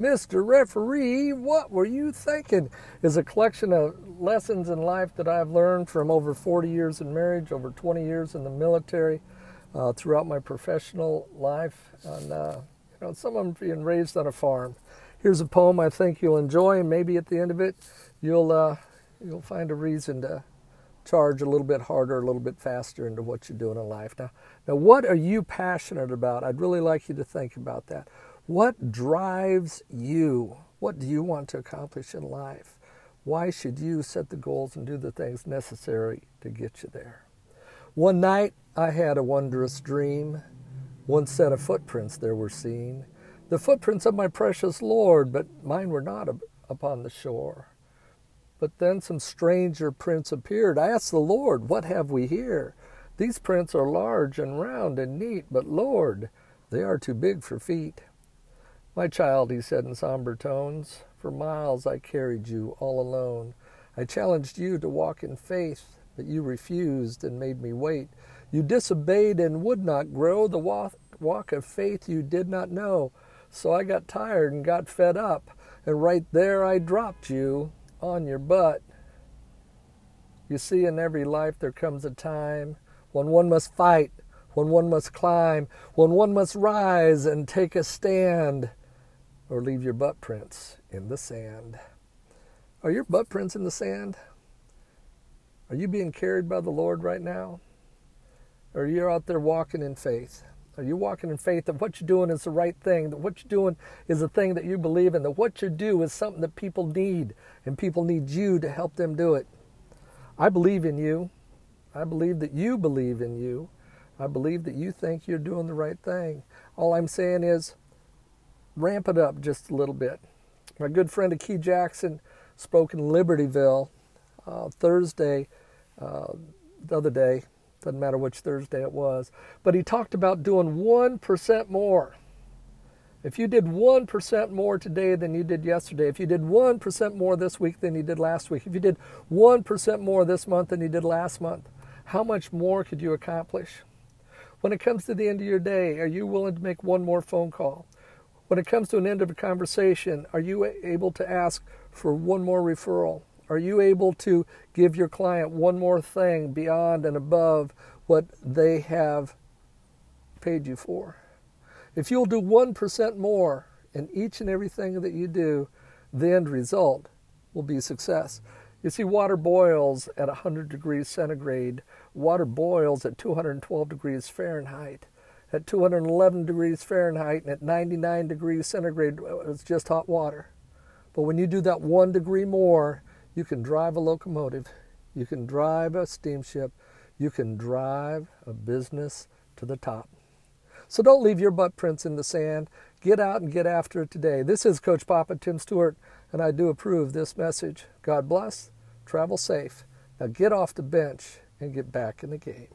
Mr. Referee, what were you thinking? is a collection of lessons in life that I've learned from over 40 years in marriage, over 20 years in the military, uh, throughout my professional life, and uh, you know, some of them being raised on a farm. Here's a poem I think you'll enjoy, and maybe at the end of it, you'll uh, you'll find a reason to charge a little bit harder, a little bit faster into what you're doing in life. Now, now, what are you passionate about? I'd really like you to think about that. What drives you? What do you want to accomplish in life? Why should you set the goals and do the things necessary to get you there? One night I had a wondrous dream. One set of footprints there were seen, the footprints of my precious Lord, but mine were not upon the shore. But then some stranger prints appeared. I asked the Lord, What have we here? These prints are large and round and neat, but Lord, they are too big for feet. My child, he said in somber tones, for miles I carried you all alone. I challenged you to walk in faith, but you refused and made me wait. You disobeyed and would not grow the walk of faith you did not know. So I got tired and got fed up, and right there I dropped you on your butt. You see, in every life there comes a time when one must fight, when one must climb, when one must rise and take a stand or leave your butt prints in the sand. Are your butt prints in the sand? Are you being carried by the Lord right now? Or are you out there walking in faith? Are you walking in faith that what you're doing is the right thing, that what you're doing is the thing that you believe in, that what you do is something that people need, and people need you to help them do it? I believe in you. I believe that you believe in you. I believe that you think you're doing the right thing. All I'm saying is, ramp it up just a little bit. My good friend Key Jackson spoke in Libertyville uh, Thursday, uh, the other day. Doesn't matter which Thursday it was. But he talked about doing 1% more. If you did 1% more today than you did yesterday, if you did 1% more this week than you did last week, if you did 1% more this month than you did last month, how much more could you accomplish? When it comes to the end of your day, are you willing to make one more phone call? When it comes to an end of a conversation, are you able to ask for one more referral? Are you able to give your client one more thing beyond and above what they have paid you for? If you'll do 1% more in each and everything that you do, the end result will be success. You see, water boils at 100 degrees centigrade, water boils at 212 degrees Fahrenheit at 211 degrees Fahrenheit and at 99 degrees centigrade, it's just hot water. But when you do that one degree more, you can drive a locomotive, you can drive a steamship, you can drive a business to the top. So don't leave your butt prints in the sand. Get out and get after it today. This is Coach Papa Tim Stewart, and I do approve this message. God bless. Travel safe. Now get off the bench and get back in the game.